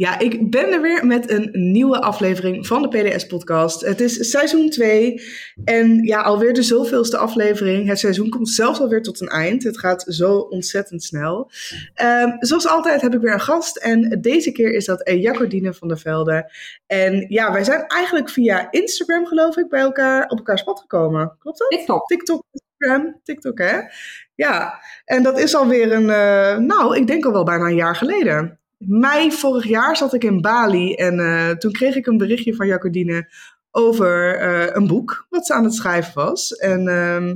Ja, ik ben er weer met een nieuwe aflevering van de PDS-podcast. Het is seizoen 2 en ja, alweer de zoveelste aflevering. Het seizoen komt zelfs alweer tot een eind. Het gaat zo ontzettend snel. Um, zoals altijd heb ik weer een gast en deze keer is dat Jacordine van der Velde. En ja, wij zijn eigenlijk via Instagram, geloof ik, bij elkaar op elkaars pad gekomen. Klopt dat? TikTok. TikTok. Instagram, TikTok, hè? Ja, en dat is alweer een, uh, nou, ik denk al wel bijna een jaar geleden mei vorig jaar zat ik in Bali en uh, toen kreeg ik een berichtje van Jacodine over uh, een boek wat ze aan het schrijven was. En uh,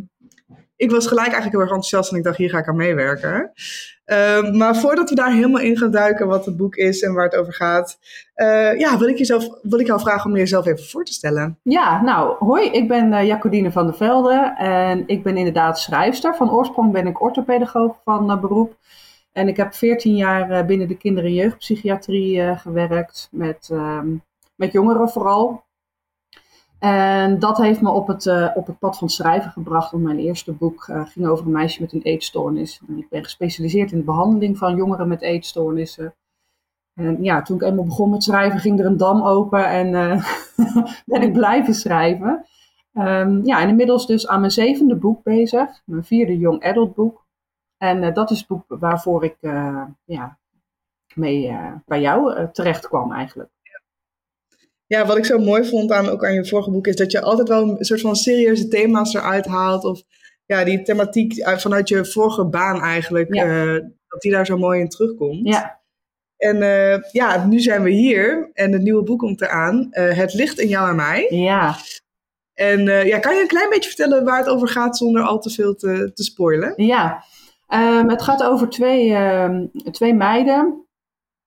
ik was gelijk eigenlijk heel erg enthousiast en ik dacht, hier ga ik aan meewerken. Uh, maar voordat we daar helemaal in gaan duiken wat het boek is en waar het over gaat, uh, ja, wil ik, jezelf, wil ik jou vragen om jezelf even voor te stellen. Ja, nou, hoi, ik ben uh, Jacodine van der Velde en ik ben inderdaad schrijfster. Van oorsprong ben ik orthopedagoog van beroep. En ik heb 14 jaar eh, binnen de kinder- en jeugdpsychiatrie uh, gewerkt, met, um, met jongeren vooral. En dat heeft me op het, uh, op het pad van schrijven gebracht. Want mijn eerste boek ging over een meisje met een eetstoornis. En ik ben gespecialiseerd in de behandeling van jongeren met eetstoornissen. En ja, toen ik eenmaal begon met schrijven, ging er een dam open en ben ik blijven schrijven. Um, ja, en inmiddels dus aan mijn zevende boek bezig. Mijn vierde young adult boek. En uh, dat is het boek waarvoor ik uh, ja, mee uh, bij jou terecht kwam eigenlijk. Ja, wat ik zo mooi vond aan, ook aan je vorige boek is dat je altijd wel een soort van serieuze thema's eruit haalt. Of ja, die thematiek vanuit je vorige baan eigenlijk, ja. dat die daar zo mooi in terugkomt. Ja. En ja, nu zijn we hier en het nieuwe boek komt eraan. het ligt in jou en mij. Ja. En ja, kan je een klein beetje vertellen waar het over gaat zonder al te veel te, te spoilen? Ja, Um, het gaat over twee, um, twee meiden,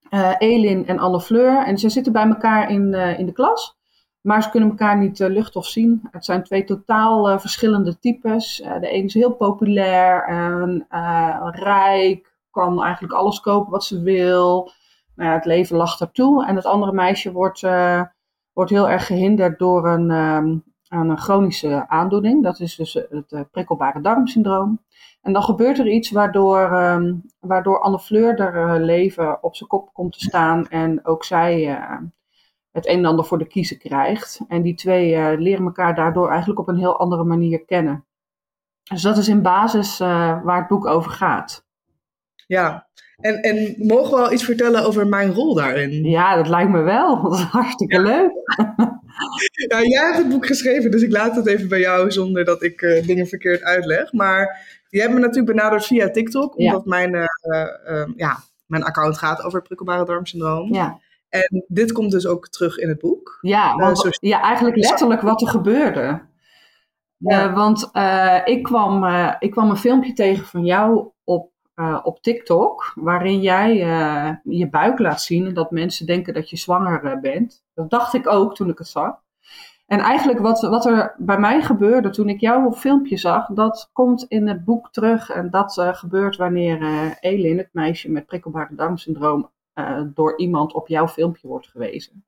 uh, Elin en Anne Fleur. En ze zitten bij elkaar in, uh, in de klas, maar ze kunnen elkaar niet uh, lucht of zien. Het zijn twee totaal verschillende types. de een is heel populair en rijk, kan eigenlijk alles kopen wat ze wil. Nou het leven lacht ertoe. En het andere meisje wordt, wordt heel erg gehinderd door een, um, een chronische aandoening. Dat is dus het prikkelbare darmsyndroom. En dan gebeurt er iets waardoor, um, waardoor Anne Fleur er uh, leven op zijn kop komt te staan en ook zij uh, het een en ander voor de kiezen krijgt. En die twee uh, leren elkaar daardoor eigenlijk op een heel andere manier kennen. Dus dat is in basis waar het boek over gaat. Ja, en, en mogen we wel iets vertellen over mijn rol daarin? Ja, dat lijkt me wel. Dat is hartstikke leuk. ja, jij hebt het boek geschreven, dus ik laat het even bij jou zonder dat ik dingen verkeerd uitleg. Maar die hebben me natuurlijk benaderd via TikTok, omdat mijn, uh, uh, ja, mijn account gaat over het prikkelbare darmsyndroom. Ja. En dit komt dus ook terug in het boek. Ja, Eh, want, ja eigenlijk letterlijk wat er gebeurde. Ja. Eh, want eh, ik, kwam, eh, ik kwam een filmpje tegen van jou eh, op TikTok, waarin jij eh, je buik laat zien en dat mensen denken dat je zwanger eh, bent. Dat dacht ik ook toen ik het zag. En eigenlijk wat, wat er bij mij gebeurde toen ik jouw filmpje zag, dat komt in het boek terug. En dat gebeurt wanneer Elin, het meisje met prikkelbare darmsyndroom, door iemand op jouw filmpje wordt gewezen.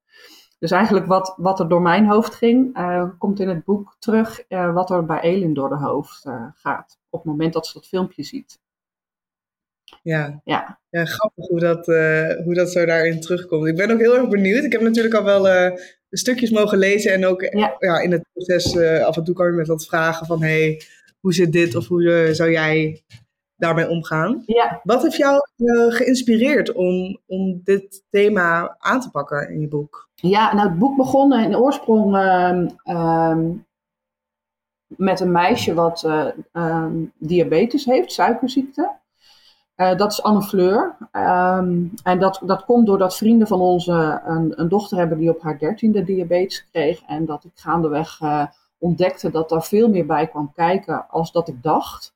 Dus eigenlijk wat, wat er door mijn hoofd ging, komt in het boek terug wat er bij Elin door de hoofd gaat. Op het moment dat ze dat filmpje ziet. Ja. Ja, ja, grappig hoe dat, eh, hoe dat zo daarin terugkomt. Ik ben ook heel erg benieuwd. Ik heb natuurlijk al wel eh, stukjes mogen lezen en ook Ja. ja. in het proces eh, af en toe kwam je met wat vragen van hey, hoe zit dit of hoe zou jij daarmee omgaan? ja. Wat heeft jou geïnspireerd om, om dit thema aan te pakken in je boek? Ja, nou het boek begon in oorsprong ehm, ehm, met een meisje wat eh, ehm, diabetes heeft, suikerziekte. Eh, dat is Anne Fleur. Ehm, en dat, dat komt doordat vrienden van ons eh, een, een dochter hebben die op haar dertiende diabetes kreeg. En dat ik gaandeweg eh, ontdekte dat daar veel meer bij kwam kijken als dat ik dacht.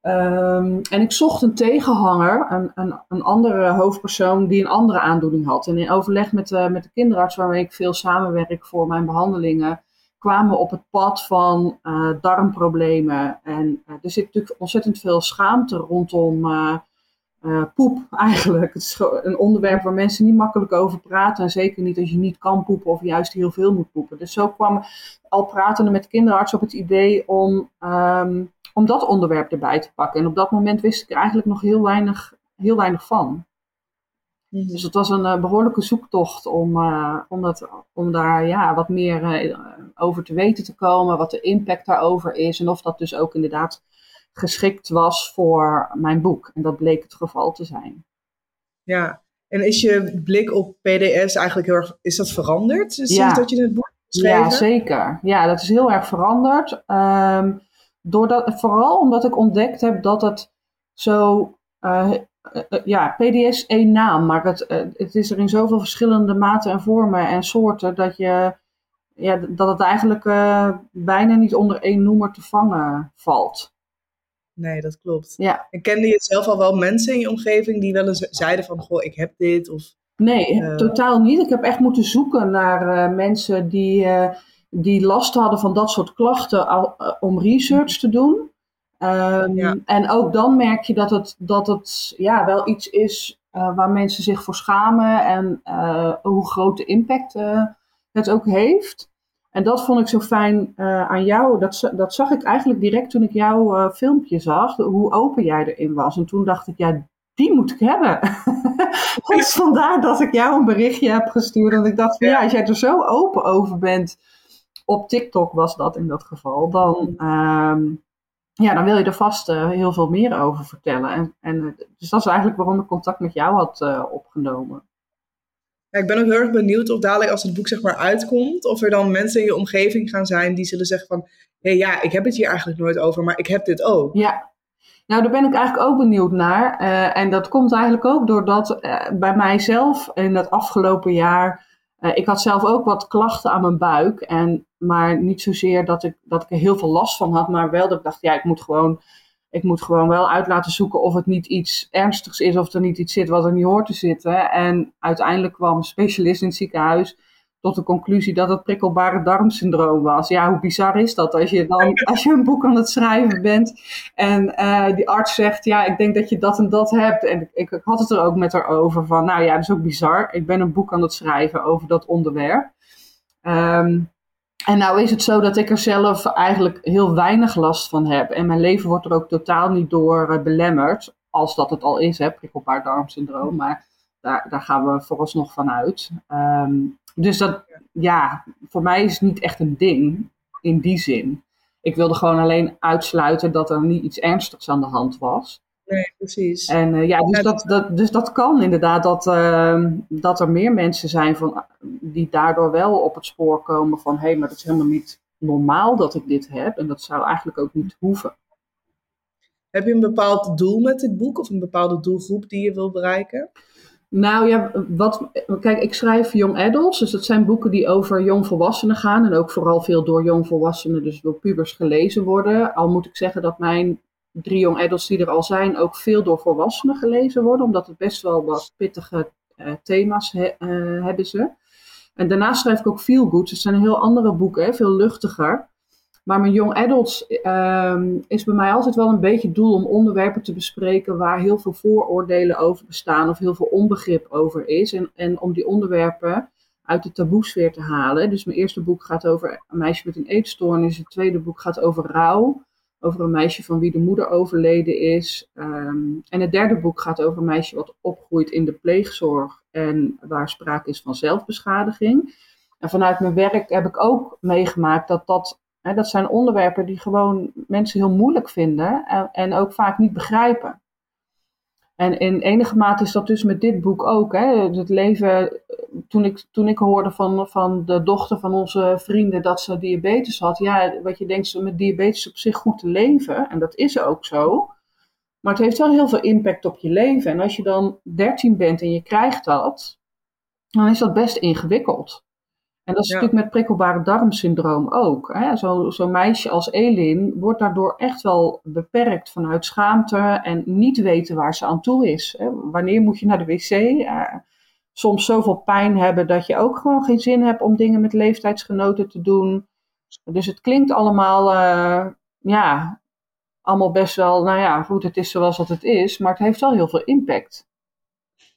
Ehm, en ik zocht een tegenhanger, een, een, een andere hoofdpersoon die een andere aandoening had. En in overleg met, met de kinderarts waarmee ik veel samenwerk voor mijn behandelingen, kwamen op het pad van eh, darmproblemen. En eh, er zit natuurlijk ontzettend veel schaamte rondom eh, poep eigenlijk. Het is een onderwerp waar mensen niet makkelijk over praten. En zeker niet als je niet kan poepen of juist heel veel moet poepen. Dus zo kwam al pratende met de kinderarts op het idee om, ehm, om dat onderwerp erbij te pakken. En op dat moment wist ik er eigenlijk nog heel weinig, heel weinig van. Mhm. Dus het was een uh, behoorlijke zoektocht om, uh, om, dat, om daar ja, wat meer uh, over te weten te komen, wat de impact daarover is en of dat dus ook inderdaad geschikt was voor mijn boek. En dat bleek het geval te zijn. Ja, en is je blik op PDS eigenlijk heel erg, is dat veranderd sinds ja. dat je het boek geschreven? Ja, zeker. Ja, dat is heel erg veranderd. Um, doordat, vooral omdat ik ontdekt heb dat het zo uh, ja, PDS één naam, maar het, uh, het is er in zoveel verschillende maten en vormen en soorten dat, je, ja, dat het eigenlijk uh, bijna niet onder één noemer te vangen valt. Nee, dat klopt. Ja. En kende je zelf al wel mensen in je omgeving die wel eens zeiden van, goh, ik heb dit? Of, nee, totaal niet. Ik heb echt moeten zoeken naar mensen die, die last hadden van dat soort klachten om research te doen. Um, En ook dan merk je dat het, dat het ja, wel iets is uh, waar mensen zich voor schamen en uh, hoe groot de impact uh, het ook heeft. En dat vond ik zo fijn aan jou. Dat, dat zag ik eigenlijk direct toen ik jouw filmpje zag, hoe open jij erin was. En toen dacht ik, ja, die moet ik hebben. dus vandaar dat ik jou een berichtje heb gestuurd. En ik dacht van ja, als jij er zo open over bent, op TikTok was dat in dat geval, dan, um, ja, dan wil je er vast uh, heel veel meer over vertellen. En, en, eh, dus dat is eigenlijk waarom ik contact met jou had uh, opgenomen. Ja, ik ben ook heel erg benieuwd of dadelijk als het boek zeg maar uitkomt, of er dan mensen in je omgeving gaan zijn die zullen zeggen van, hey, ja, ik heb het hier eigenlijk nooit over, maar ik heb dit ook. Ja, nou daar ben ik eigenlijk ook benieuwd naar. Uh, en dat komt eigenlijk ook doordat bij mijzelf in het afgelopen jaar uh, ik had zelf ook wat klachten aan mijn buik. En, maar niet zozeer dat ik, dat ik er heel veel last van had. Maar wel dat ik dacht, ja, ik moet gewoon, ik moet gewoon wel uit laten zoeken of het niet iets ernstigs is. Of er niet iets zit wat er niet hoort te zitten. En uiteindelijk kwam een specialist in het ziekenhuis tot de conclusie dat het prikkelbare darmsyndroom was. Ja, hoe bizar is dat als je dan als je een boek aan het schrijven bent en uh, die arts zegt, ja, ik denk dat je dat en dat hebt. En ik, ik, had het er ook met haar over van, nou ja, dat is ook bizar. Ik ben een boek aan het schrijven over dat onderwerp. Um, en nou is het zo dat ik er zelf eigenlijk heel weinig last van heb. En mijn leven wordt er ook totaal niet door uh, belemmerd. Als dat het al is, hè, prikkelbaar darmsyndroom. Maar daar, daar gaan we vooralsnog van uit. Um, dus dat, ja, voor mij is het niet echt een ding in die zin. Ik wilde gewoon alleen uitsluiten dat er niet iets ernstigs aan de hand was. Nee, precies. En uh, ja, dus dat, dat, dus dat kan inderdaad, dat, uh, dat er meer mensen zijn van, die daardoor wel op het spoor komen van, hé, hey, maar dat is helemaal niet normaal dat ik dit heb. En dat zou eigenlijk ook niet hoeven. Heb je een bepaald doel met dit boek of een bepaalde doelgroep die je wil bereiken? Nou ja, wat, kijk, ik schrijf young adults, dus dat zijn boeken die over jongvolwassenen gaan en ook vooral veel door jongvolwassenen, dus door pubers gelezen worden. Al moet ik zeggen dat mijn drie young adults die er al zijn ook veel door volwassenen gelezen worden, omdat het best wel wat pittige uh, thema's he, uh, hebben ze. En daarnaast schrijf ik ook feel good, dus het zijn heel andere boeken, veel luchtiger. Maar mijn young adults um, is bij mij altijd wel een beetje doel om onderwerpen te bespreken waar heel veel vooroordelen over bestaan of heel veel onbegrip over is. En, en om die onderwerpen uit de taboesfeer te halen. Dus mijn eerste boek gaat over een meisje met een eetstoornis. Het tweede boek gaat over rouw. Over een meisje van wie de moeder overleden is. Um, en het derde boek gaat over een meisje wat opgroeit in de pleegzorg en waar sprake is van zelfbeschadiging. En vanuit mijn werk heb ik ook meegemaakt dat dat dat zijn onderwerpen die gewoon mensen heel moeilijk vinden en, en, ook vaak niet begrijpen. En in enige mate is dat dus met dit boek ook. Hè. Het leven, toen ik, toen ik hoorde van, van de dochter van onze vrienden dat ze diabetes had. Ja, wat je denkt, met diabetes op zich goed te leven. En dat is ook zo. Maar het heeft wel heel veel impact op je leven. En als je dan 13 bent en je krijgt dat, dan is dat best ingewikkeld. En dat is natuurlijk met prikkelbare darmsyndroom ook. Zo'n zo meisje als Elin wordt daardoor echt wel beperkt vanuit schaamte en niet weten waar ze aan toe is. Hè. Wanneer moet je naar de wc? Uh, soms zoveel pijn hebben dat je ook gewoon geen zin hebt om dingen met leeftijdsgenoten te doen. Dus het klinkt allemaal, uh, ja, allemaal best wel, nou ja, goed, het is zoals dat het is, maar het heeft wel heel veel impact.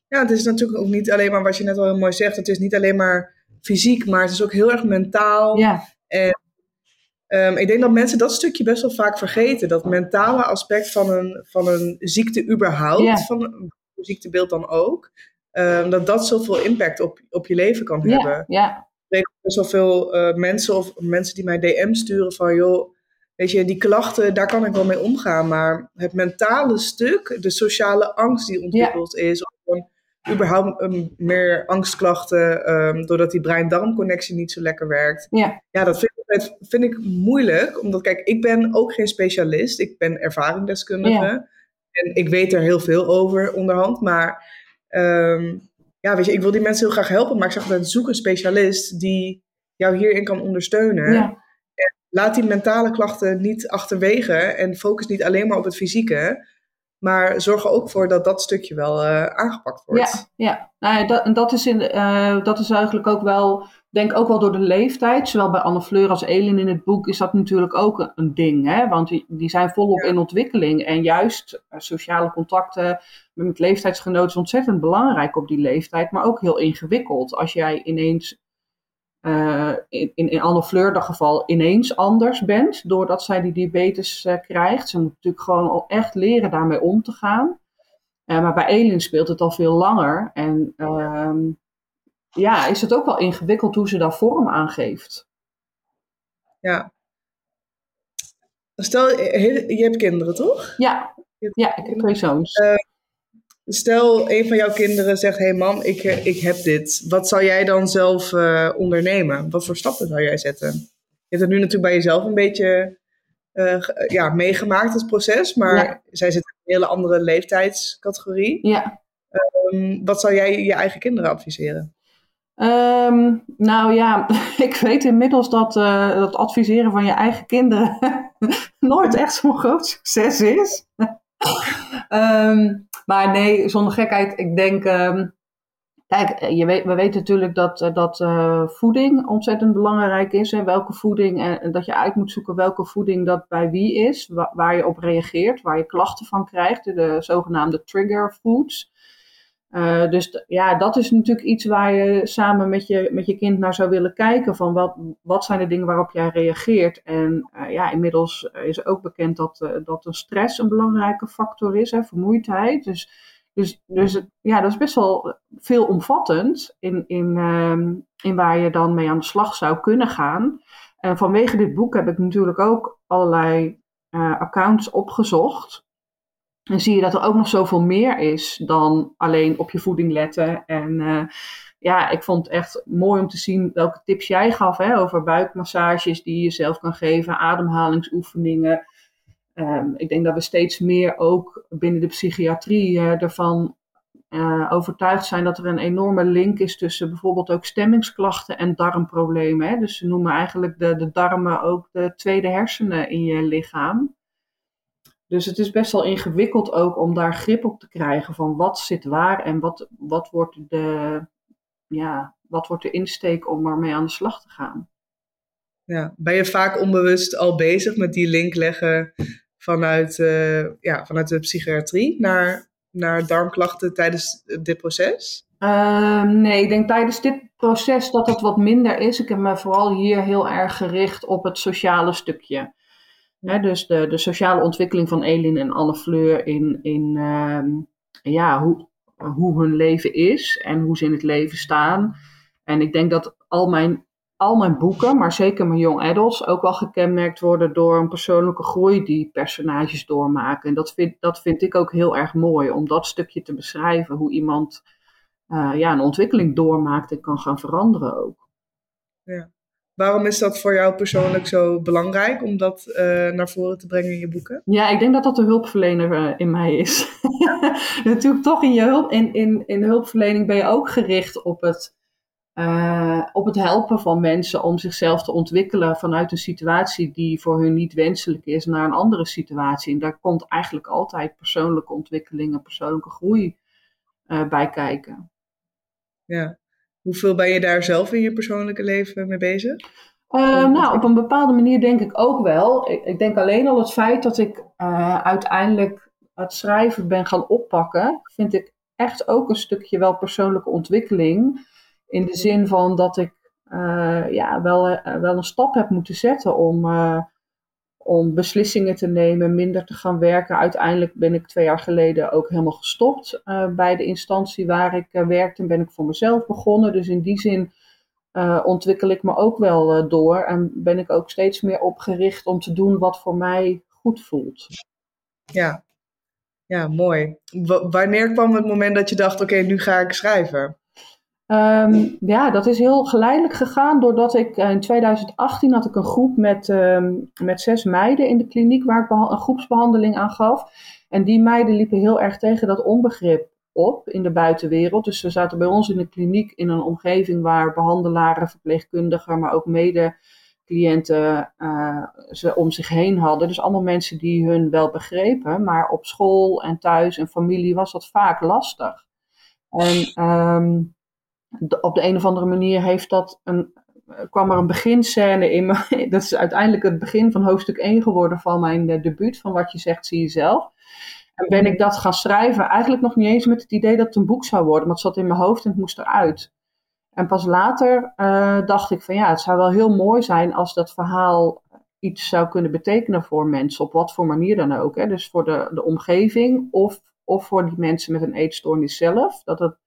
Ja, het is natuurlijk ook niet alleen maar wat je net al heel mooi zegt, het is niet alleen maar fysiek, maar het is ook heel erg mentaal. Ja. En um, ik denk dat mensen dat stukje best wel vaak vergeten. Dat mentale aspect van een, van een ziekte überhaupt, ja. van een ziektebeeld dan ook. ehm, dat dat zoveel impact op, op je leven kan hebben. Ja. Ik weet best wel veel uh, mensen of mensen die mij DM sturen van joh, weet je, die klachten, daar kan ik wel mee omgaan. Maar het mentale stuk, de sociale angst die ontwikkeld is, of gewoon überhaupt um, meer angstklachten, um, doordat die brein-darm-connectie niet zo lekker werkt. Ja, ja dat vind ik, vind ik moeilijk. Omdat, kijk, ik ben ook geen specialist. Ik ben ervaringsdeskundige. Ja. En ik weet er heel veel over onderhand. Maar um, ja, weet je, ik wil die mensen heel graag helpen. Maar ik zeg altijd, zoek een specialist die jou hierin kan ondersteunen. Ja. En laat die mentale klachten niet achterwege. En focus niet alleen maar op het fysieke. Maar zorg er ook voor dat dat stukje wel uh, aangepakt wordt. Ja, ja. Nou ja dat, en dat is, in, uh, dat is eigenlijk ook wel, denk ook wel door de leeftijd. Zowel bij Anne Fleur als Elin in het boek is dat natuurlijk ook een ding. Hè? Want die, die zijn volop ja. in ontwikkeling. En juist uh, sociale contacten met leeftijdsgenoten is ontzettend belangrijk op die leeftijd. Maar ook heel ingewikkeld. Als jij ineens uh, in, in Anne Fleur dat geval ineens anders bent, doordat zij die diabetes uh, krijgt. Ze moet natuurlijk gewoon al echt leren daarmee om te gaan. Uh, maar bij Elin speelt het al veel langer. En ja, is het ook wel ingewikkeld hoe ze daar vorm aan geeft. Ja. Stel, je hebt kinderen, toch? Ja, ja ik heb twee zoons. Stel, een van jouw kinderen zegt: Hé hey mam, ik, ik heb dit. Wat zou jij dan zelf uh, ondernemen? Wat voor stappen zou jij zetten? Je hebt het nu natuurlijk bij jezelf een beetje uh, ja, meegemaakt, het proces. Maar ja. zij zit in een hele andere leeftijdscategorie. Ja. Um, wat zou jij je eigen kinderen adviseren? Um, nou ja, ik weet inmiddels dat, uh, dat adviseren van je eigen kinderen nooit echt zo'n groot succes is. um, maar nee, zonder gekheid, ik denk. Um, kijk, je weet, we weten natuurlijk dat, dat uh, voeding ontzettend belangrijk is. Hè, welke voeding, en, en, dat je uit moet zoeken welke voeding dat bij wie is, wa waar je op reageert, waar je klachten van krijgt, de zogenaamde trigger foods. Uh, dus ja, dat is natuurlijk iets waar je samen met je, met je kind naar zou willen kijken. Van wat, wat zijn de dingen waarop jij reageert? En uh, ja, inmiddels is ook bekend dat, dat een stress een belangrijke factor is, hè, vermoeidheid. Dus, dus, dus ja, dat is best wel veelomvattend in, in, um, in waar je dan mee aan de slag zou kunnen gaan. En vanwege dit boek heb ik natuurlijk ook allerlei accounts opgezocht. En zie je dat er ook nog zoveel meer is dan alleen op je voeding letten. En uh, ja, ik vond het echt mooi om te zien welke tips jij gaf hè, over buikmassages die je zelf kan geven, ademhalingsoefeningen. Um, ik denk dat we steeds meer ook binnen de psychiatrie uh, ervan uh, overtuigd zijn dat er een enorme link is tussen bijvoorbeeld ook stemmingsklachten en darmproblemen. Hè. Dus ze noemen eigenlijk de, de darmen ook de tweede hersenen in je lichaam. Dus het is best wel ingewikkeld ook om daar grip op te krijgen van wat zit waar en wat, wat, wordt, de, ja, wat wordt de insteek om ermee aan de slag te gaan. Ja, ben je vaak onbewust al bezig met die link leggen vanuit, uh, ja, vanuit de psychiatrie naar, naar darmklachten tijdens dit proces? Uh, nee, ik denk tijdens dit proces dat het wat minder is. Ik heb me vooral hier heel erg gericht op het sociale stukje. Hè, dus de, de sociale ontwikkeling van Elin en Anne Fleur in, in uh, ja, hoe, hoe hun leven is en hoe ze in het leven staan. En ik denk dat al mijn, al mijn boeken, maar zeker mijn young adults, ook wel gekenmerkt worden door een persoonlijke groei die personages doormaken. En dat vind, dat vind ik ook heel erg mooi, om dat stukje te beschrijven, hoe iemand uh, ja, een ontwikkeling doormaakt en kan gaan veranderen ook. Ja. Waarom is dat voor jou persoonlijk zo belangrijk om dat uh, naar voren te brengen in je boeken? Ja, ik denk dat dat de hulpverlener uh, in mij is. Natuurlijk toch in je hulp, in, in, in hulpverlening ben je ook gericht op het, uh, op het helpen van mensen om zichzelf te ontwikkelen vanuit een situatie die voor hun niet wenselijk is naar een andere situatie. En daar komt eigenlijk altijd persoonlijke ontwikkeling en persoonlijke groei bij kijken. Ja, Hoeveel ben je daar zelf in je persoonlijke leven mee bezig? Uh, nou, op een bepaalde manier denk ik ook wel. Ik, ik denk alleen al het feit dat ik uh, uiteindelijk het schrijven ben gaan oppakken, vind ik echt ook een stukje wel persoonlijke ontwikkeling. In de zin van dat ik uh, ja, wel, wel een stap heb moeten zetten om, om beslissingen te nemen, minder te gaan werken. Uiteindelijk ben ik twee jaar geleden ook helemaal gestopt uh, bij de instantie waar ik uh, werkte en ben ik voor mezelf begonnen. Dus in die zin uh, ontwikkel ik me ook wel door en ben ik ook steeds meer opgericht om te doen wat voor mij goed voelt. Ja, ja mooi. Wanneer kwam het moment dat je dacht, oké, nu ga ik schrijven? Um, ja, dat is heel geleidelijk gegaan doordat ik in 2018 had ik een groep met, um, met zes meiden in de kliniek waar ik een groepsbehandeling aan gaf. En die meiden liepen heel erg tegen dat onbegrip op in de buitenwereld. Dus ze zaten bij ons in de kliniek in een omgeving waar behandelaren, verpleegkundigen, maar ook mede-cliënten uh, ze om zich heen hadden. Dus allemaal mensen die hun wel begrepen, maar op school en thuis en familie was dat vaak lastig. En um, op de een of andere manier heeft dat een, kwam er een beginscène in. Me, dat is uiteindelijk het begin van hoofdstuk 1 geworden van mijn uh, debuut. Van wat je zegt, zie je zelf. En ben ik dat gaan schrijven, eigenlijk nog niet eens met het idee dat het een boek zou worden. Maar het zat in mijn hoofd en het moest eruit. En pas later uh, dacht ik van ja, het zou wel heel mooi zijn als dat verhaal iets zou kunnen betekenen voor mensen. Op wat voor manier dan ook. Hè. Dus voor de, de omgeving of, of voor die mensen met een eetstoornis zelf. Dat het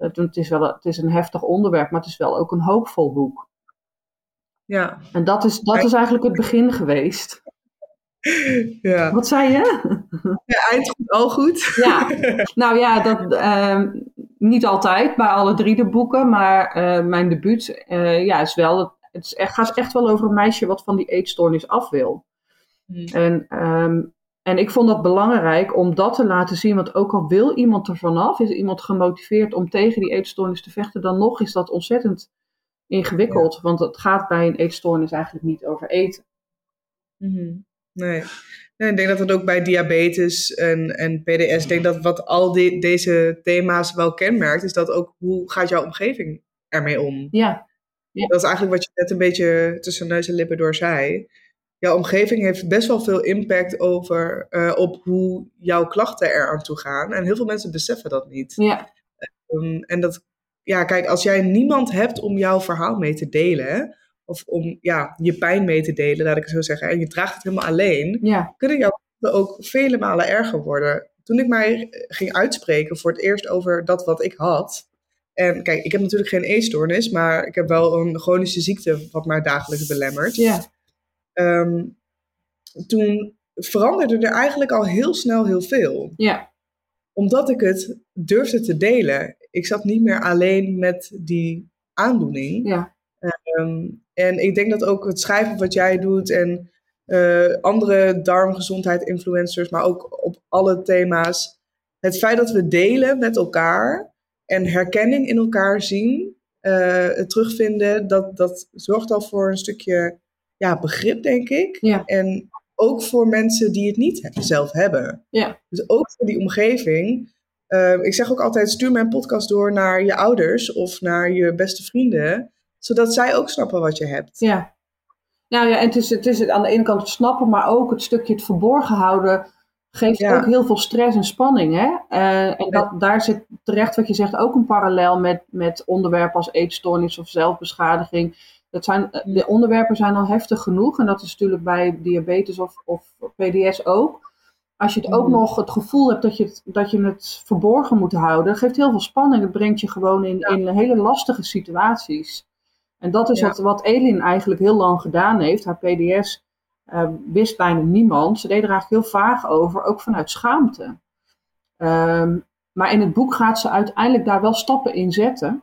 het is, wel, het is een heftig onderwerp, maar het is wel ook een hoopvol boek. Ja. En dat is, dat is eigenlijk het begin geweest. Ja. Wat zei je? Ja, eind goed, al goed. Ja, nou ja, dat, uh, niet altijd bij alle drie de boeken, maar uh, mijn debuut uh, ja, is wel, het, is echt, gaat echt wel over een meisje wat van die eetstoornis af wil. Hmm. En um, en ik vond dat belangrijk om dat te laten zien, want ook al wil iemand er vanaf, is iemand gemotiveerd om tegen die eetstoornis te vechten, dan nog is dat ontzettend ingewikkeld, want het gaat bij een eetstoornis eigenlijk niet over eten. Mm -hmm. nee. nee. ik denk dat het ook bij diabetes en, en PDS, ik denk dat wat al die, deze thema's wel kenmerkt, is dat ook hoe gaat jouw omgeving ermee om? Ja. ja. Dat is eigenlijk wat je net een beetje tussen neus en lippen door zei jouw omgeving heeft best wel veel impact over, uh, op hoe jouw klachten er aan toe gaan. En heel veel mensen beseffen dat niet. Ja. Um, en dat, ja, kijk, als jij niemand hebt om jouw verhaal mee te delen, of om ja, je pijn mee te delen, laat ik het zo zeggen, en je draagt het helemaal alleen, ja. kunnen jouw klachten ook vele malen erger worden. Toen ik mij ging uitspreken voor het eerst over dat wat ik had. En kijk, ik heb natuurlijk geen eetstoornis, maar ik heb wel een chronische ziekte wat mij dagelijks belemmert. Ja. Um, toen veranderde er eigenlijk al heel snel heel veel. Ja. Omdat ik het durfde te delen. Ik zat niet meer alleen met die aandoening. Ja. Um, en ik denk dat ook het schrijven wat jij doet en uh, andere darmgezondheid influencers, maar ook op alle thema's. Het feit dat we delen met elkaar en herkenning in elkaar zien, uh, terugvinden, dat, dat zorgt al voor een stukje ja, begrip, denk ik. Ja. En ook voor mensen die het niet zelf hebben. Ja. Dus ook voor die omgeving. Uh, ik zeg ook altijd, stuur mijn podcast door naar je ouders of naar je beste vrienden. Zodat zij ook snappen wat je hebt. Ja. Nou ja, en het is, het is aan de ene kant het snappen, maar ook het stukje het verborgen houden geeft ja. ook heel veel stress en spanning. Hè? Uh, en dat, daar zit terecht wat je zegt ook een parallel met, met onderwerpen als eetstoornis of zelfbeschadiging. Dat zijn, de onderwerpen zijn al heftig genoeg. En dat is natuurlijk bij diabetes of, of PDS ook. Als je het ook nog het gevoel hebt dat je het, dat je het verborgen moet houden, geeft heel veel spanning. Het brengt je gewoon in, in hele lastige situaties. En dat is ja. wat, wat Elin eigenlijk heel lang gedaan heeft. Haar PDS uh, wist bijna niemand. Ze deed er eigenlijk heel vaag over, ook vanuit schaamte. Um, maar in het boek gaat ze uiteindelijk daar wel stappen in zetten.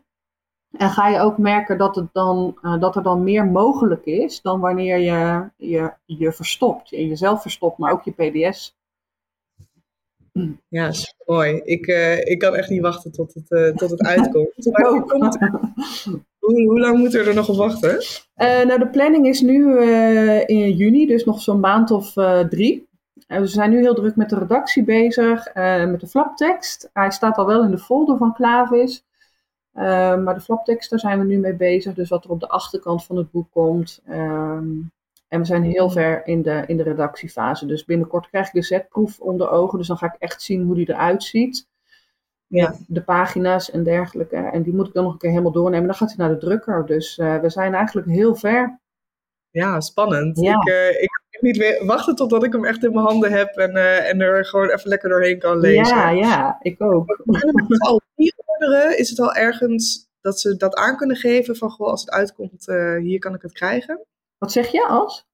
En ga je ook merken dat, het dan, uh, dat er dan meer mogelijk is dan wanneer je je, je verstopt. Je jezelf verstopt, maar ook je PDS. Ja, mooi. Ik, uh, ik kan echt niet wachten tot het, uh, tot het uitkomt. Maar komt, hoe, hoe lang moeten we er nog op wachten? nou, de planning is nu in juni, dus nog zo'n maand of drie. we zijn nu heel druk met de redactie bezig, met de flaptekst. Hij staat al wel in de folder van Klavis. Uh, maar de flaptekst, daar zijn we nu mee bezig. Dus wat er op de achterkant van het boek komt. Um, en we zijn heel ver in de, in de redactiefase. Dus binnenkort krijg ik de zetproef onder ogen. Dus dan ga ik echt zien hoe die eruit ziet. Ja. De pagina's en dergelijke. En die moet ik dan nog een keer helemaal doornemen. Dan gaat hij naar de drukker. Dus uh, we zijn eigenlijk heel ver. Ja, spannend. Ja. Ik, uh, ik niet wachten totdat ik hem echt in mijn handen heb en, uh, en er gewoon even lekker doorheen kan lezen. Ja, ja, ik ook. al orderen, is het al ergens dat ze dat aan kunnen geven van goh, als het uitkomt, uh, hier kan ik het krijgen? Wat zeg je als?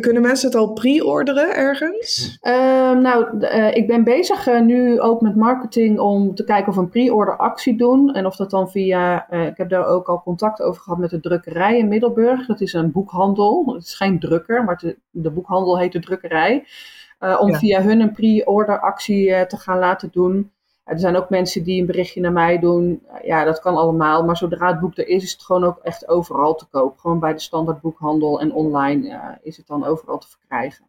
Kunnen mensen het al pre-orderen ergens? Uh, nou, uh, ik ben bezig uh, nu ook met marketing om te kijken of we een pre-order actie doen. En of dat dan via, uh, ik heb daar ook al contact over gehad met de drukkerij in Middelburg. Dat is een boekhandel. Het is geen drukker, maar de, de boekhandel heet de drukkerij. om ja. via hun een pre-order actie te gaan laten doen. Er zijn ook mensen die een berichtje naar mij doen. Ja, dat kan allemaal. Maar zodra het boek er is, is het gewoon ook echt overal te koop. Gewoon bij de standaard boekhandel en online uh, is het dan overal te verkrijgen.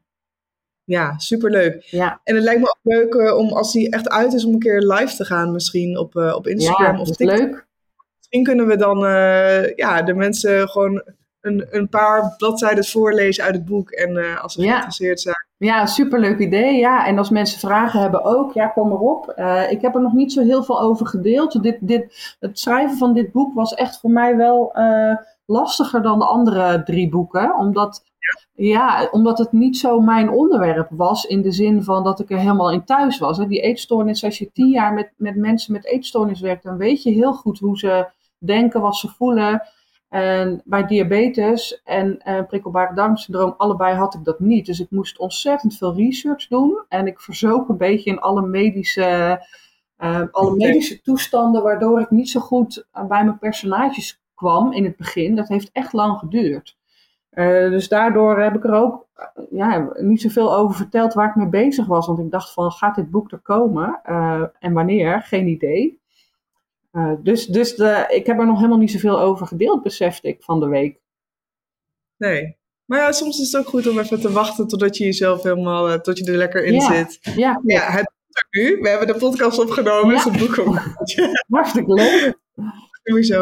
Ja, superleuk. Ja. En het lijkt me ook leuk uh, om als die echt uit is om een keer live te gaan misschien op, uh, op Instagram ja, of TikTok. leuk. Misschien kunnen we dan ja, de mensen gewoon een, een paar bladzijden voorlezen uit het boek. En als ze Ja. geïnteresseerd zijn. Ja, superleuk idee. Ja, en als mensen vragen hebben ook, ja, kom erop. Eh, ik heb er nog niet zo heel veel over gedeeld. Dit, dit, het schrijven van dit boek was echt voor mij wel eh, lastiger dan de andere drie boeken. Omdat, ja, omdat het niet zo mijn onderwerp was. In de zin van dat ik er helemaal in thuis was. Hè. Die eetstoornis, als je tien jaar met, met mensen met eetstoornis werkt, dan weet je heel goed hoe ze denken, wat ze voelen. En bij diabetes en uh, prikkelbare darmsyndroom, allebei had ik dat niet. Dus ik moest ontzettend veel research doen. En ik verzook een beetje in alle medische, uh, alle medische toestanden, waardoor ik niet zo goed bij mijn personages kwam in het begin. Dat heeft echt lang geduurd. Uh, dus daardoor heb ik er ook ja, niet zoveel over verteld waar ik mee bezig was. Want ik dacht van, gaat dit boek er komen? en wanneer? Geen idee. Uh, dus dus de, ik heb er nog helemaal niet zoveel over gedeeld, besefte ik van de week. Nee. Maar ja, soms is het ook goed om even te wachten totdat je jezelf helemaal, uh, tot je er lekker in ja. zit. Ja, ja, het is er nu. We hebben de podcast opgenomen, Ja. dus het boek komt. hartstikke leuk. Sowieso.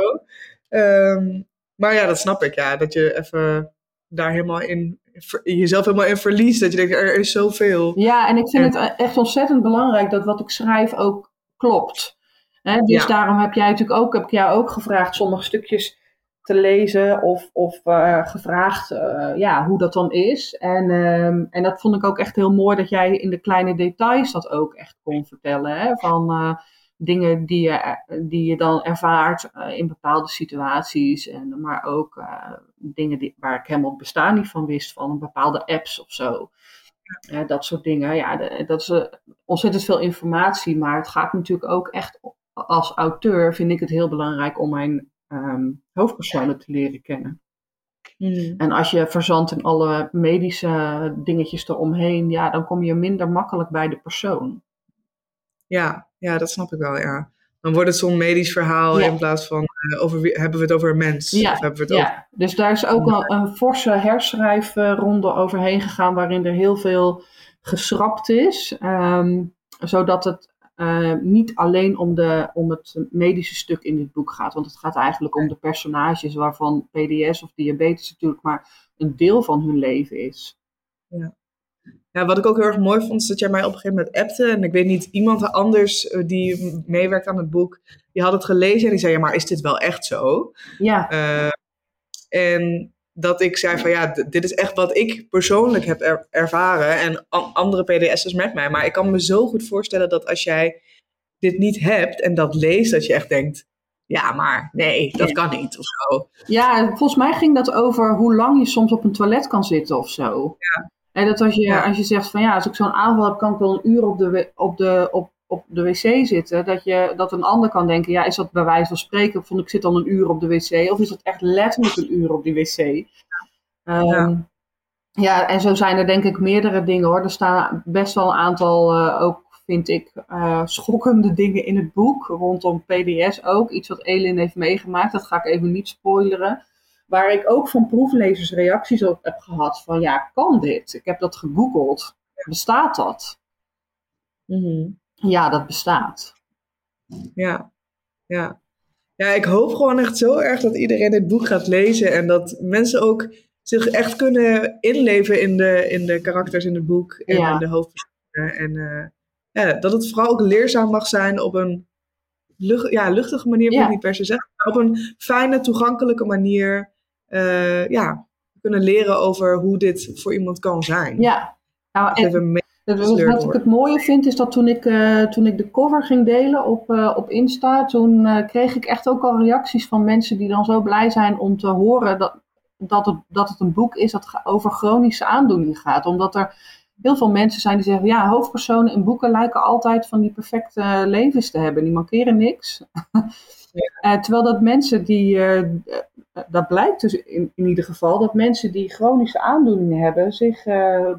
Um, maar ja, dat snap ik, ja. Dat je even daar helemaal in, jezelf helemaal in verliest. Dat je denkt, er is zoveel. Ja, en ik vind het echt ontzettend belangrijk dat wat ik schrijf ook klopt. He, dus Ja. daarom heb jij natuurlijk ook, heb ik jou ook gevraagd sommige stukjes te lezen of, of uh, gevraagd uh, ja, hoe dat dan is. En, um, en dat vond ik ook echt heel mooi dat jij in de kleine details dat ook echt kon vertellen. Hè? Van uh, dingen die je, die je dan ervaart in bepaalde situaties. En, maar ook dingen die, waar ik helemaal het bestaan niet van wist, van bepaalde apps of zo. Dat soort dingen. Ja, de, dat is ontzettend veel informatie, maar het gaat natuurlijk ook echt als auteur vind ik het heel belangrijk om mijn um, hoofdpersonen te leren kennen. Mm. En als je verzandt in alle medische dingetjes eromheen, ja, dan kom je minder makkelijk bij de persoon. Ja, ja dat snap ik wel, ja. Dan wordt het zo'n medisch verhaal Ja. in plaats van uh, over wie, hebben we het over een mens? Ja, Of hebben we het ja. over... dus daar is ook een, een forse herschrijfronde overheen gegaan, waarin er heel veel geschrapt is. Um, zodat het uh, niet alleen om, de, om het medische stuk in dit boek gaat. Want het gaat eigenlijk om de personages waarvan PDS of diabetes natuurlijk maar een deel van hun leven is. Ja, wat ik ook heel erg mooi vond, is dat jij mij op een gegeven moment appte. En ik weet niet, iemand anders uh, die meewerkt aan het boek, die had het gelezen en die zei, ja, maar is dit wel echt zo? Ja. Uh, en dat ik zei van, ja, dit is echt wat ik persoonlijk heb er ervaren. En andere PDS'ers met mij. Maar ik kan me zo goed voorstellen dat als jij dit niet hebt en dat leest, dat je echt denkt, ja, maar nee, dat kan niet of zo. Ja, volgens mij ging dat over hoe lang je soms op een toilet kan zitten of zo. Ja. En dat als je, Ja. als je zegt van ja, als ik zo'n aanval heb, kan ik wel een uur op de, op de, op, op de wc zitten. Dat, je, dat een ander kan denken, ja, is dat bij wijze van spreken, van ik zit dan een uur op de wc. Of is dat echt letterlijk een uur op die wc? Ehm, Ja. ja, en zo zijn er denk ik meerdere dingen hoor. Er staan best wel een aantal, eh, ook vind ik, eh, schokkende dingen in het boek. Rondom PDS ook. Iets wat Elin heeft meegemaakt. Dat ga ik even niet spoileren. Waar ik ook van proeflezers reacties op heb gehad. Van ja, kan dit? Ik heb dat gegoogeld. Bestaat dat? Mhm. Ja, dat bestaat. Ja, ja. Ja, ik hoop gewoon echt zo erg dat iedereen dit boek gaat lezen en dat mensen ook zich echt kunnen inleven in de, in de karakters in het boek en Ja. in de hoofdpersonen. En eh, ja, dat het vooral ook leerzaam mag zijn op een lucht, ja, luchtige manier, Ja. ik niet per se zeggen, maar op een fijne, toegankelijke manier. eh, ja, kunnen leren over hoe dit voor iemand kan zijn. Ja, nou, en, dat- wat, ik het mooie vind is dat toen ik, eh, toen ik de cover ging delen op, eh, op Insta, toen eh, kreeg ik echt ook al reacties van mensen die dan zo blij zijn om te horen dat, dat, het, dat het een boek is dat over chronische aandoeningen gaat. Omdat er heel veel mensen zijn die zeggen, ja, hoofdpersonen in boeken lijken altijd van die perfecte levens te hebben. Die mankeren niks. Terwijl dat mensen die, dat blijkt dus in, in ieder geval, dat mensen die chronische aandoeningen hebben, zich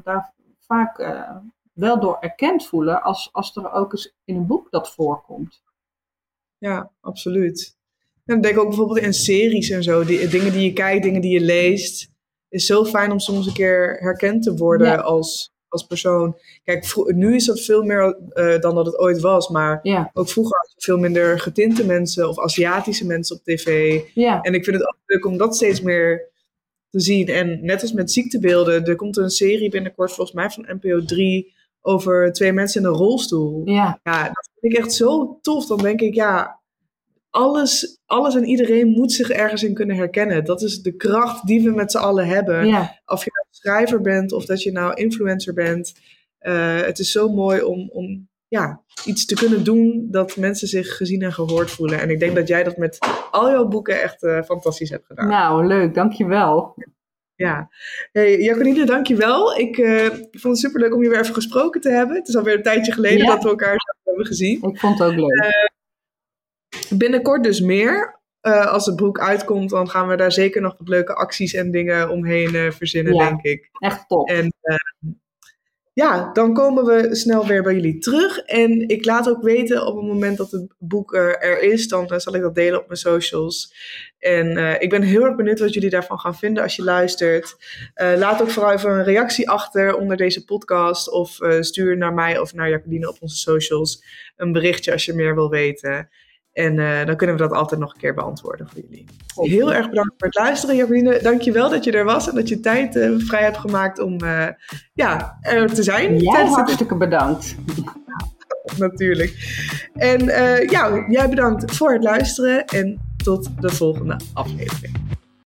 daar vaak wel door erkend voelen als, als er ook eens in een boek dat voorkomt. Ja, absoluut. En ik denk ook bijvoorbeeld in series en zo, die, dingen die je kijkt, dingen die je leest. is zo fijn om soms een keer herkend te worden Ja. als, als persoon. Kijk, nu is dat veel meer eh, dan dat het ooit was, maar Ja, ook vroeger had je veel minder getinte mensen of Aziatische mensen op tv. ja, En ik vind het ook leuk om dat steeds meer te zien. En net als met ziektebeelden, er komt een serie binnenkort volgens mij van NPO 3 over twee mensen in een rolstoel. ja, Ja, dat vind ik echt zo tof. Dan denk ik, ja, alles, alles en iedereen moet zich ergens in kunnen herkennen. Dat is de kracht die we met z'n allen hebben. ja, Of je nou schrijver bent of dat je nou influencer bent. Eh, het is zo mooi om, om ja, iets te kunnen doen dat mensen zich gezien en gehoord voelen. En ik denk dat jij dat met al jouw boeken echt eh, fantastisch hebt gedaan. nou leuk, dankjewel. Ja. Hey, Jacqueline, dankjewel. Ik eh, vond het superleuk om je weer even gesproken te hebben. Het is alweer een tijdje geleden Ja. dat we elkaar hebben gezien. Ik vond het ook leuk. Binnenkort dus meer. Eh, als het boek uitkomt, dan gaan we daar zeker nog wat leuke acties en dingen omheen eh, verzinnen, Ja. denk ik. Echt top. En eh, ja, dan komen we snel weer bij jullie terug. En ik laat ook weten op het moment dat het boek er is, dan zal ik dat delen op mijn socials. En eh, ik ben heel erg benieuwd wat jullie daarvan gaan vinden als je luistert. Eh, laat ook vooral even een reactie achter onder deze podcast. Of eh, stuur naar mij of naar Jacqueline op onze socials een berichtje als je meer wil weten. En eh, dan kunnen we dat altijd nog een keer beantwoorden voor jullie. Heel erg bedankt voor het luisteren, Jacqueline. Dankjewel dat je er was en dat je tijd eh, vrij hebt gemaakt om eh, ja, er te zijn. Dit hartstikke bedankt. natuurlijk. En ja, jij bedankt voor het luisteren en tot de volgende aflevering.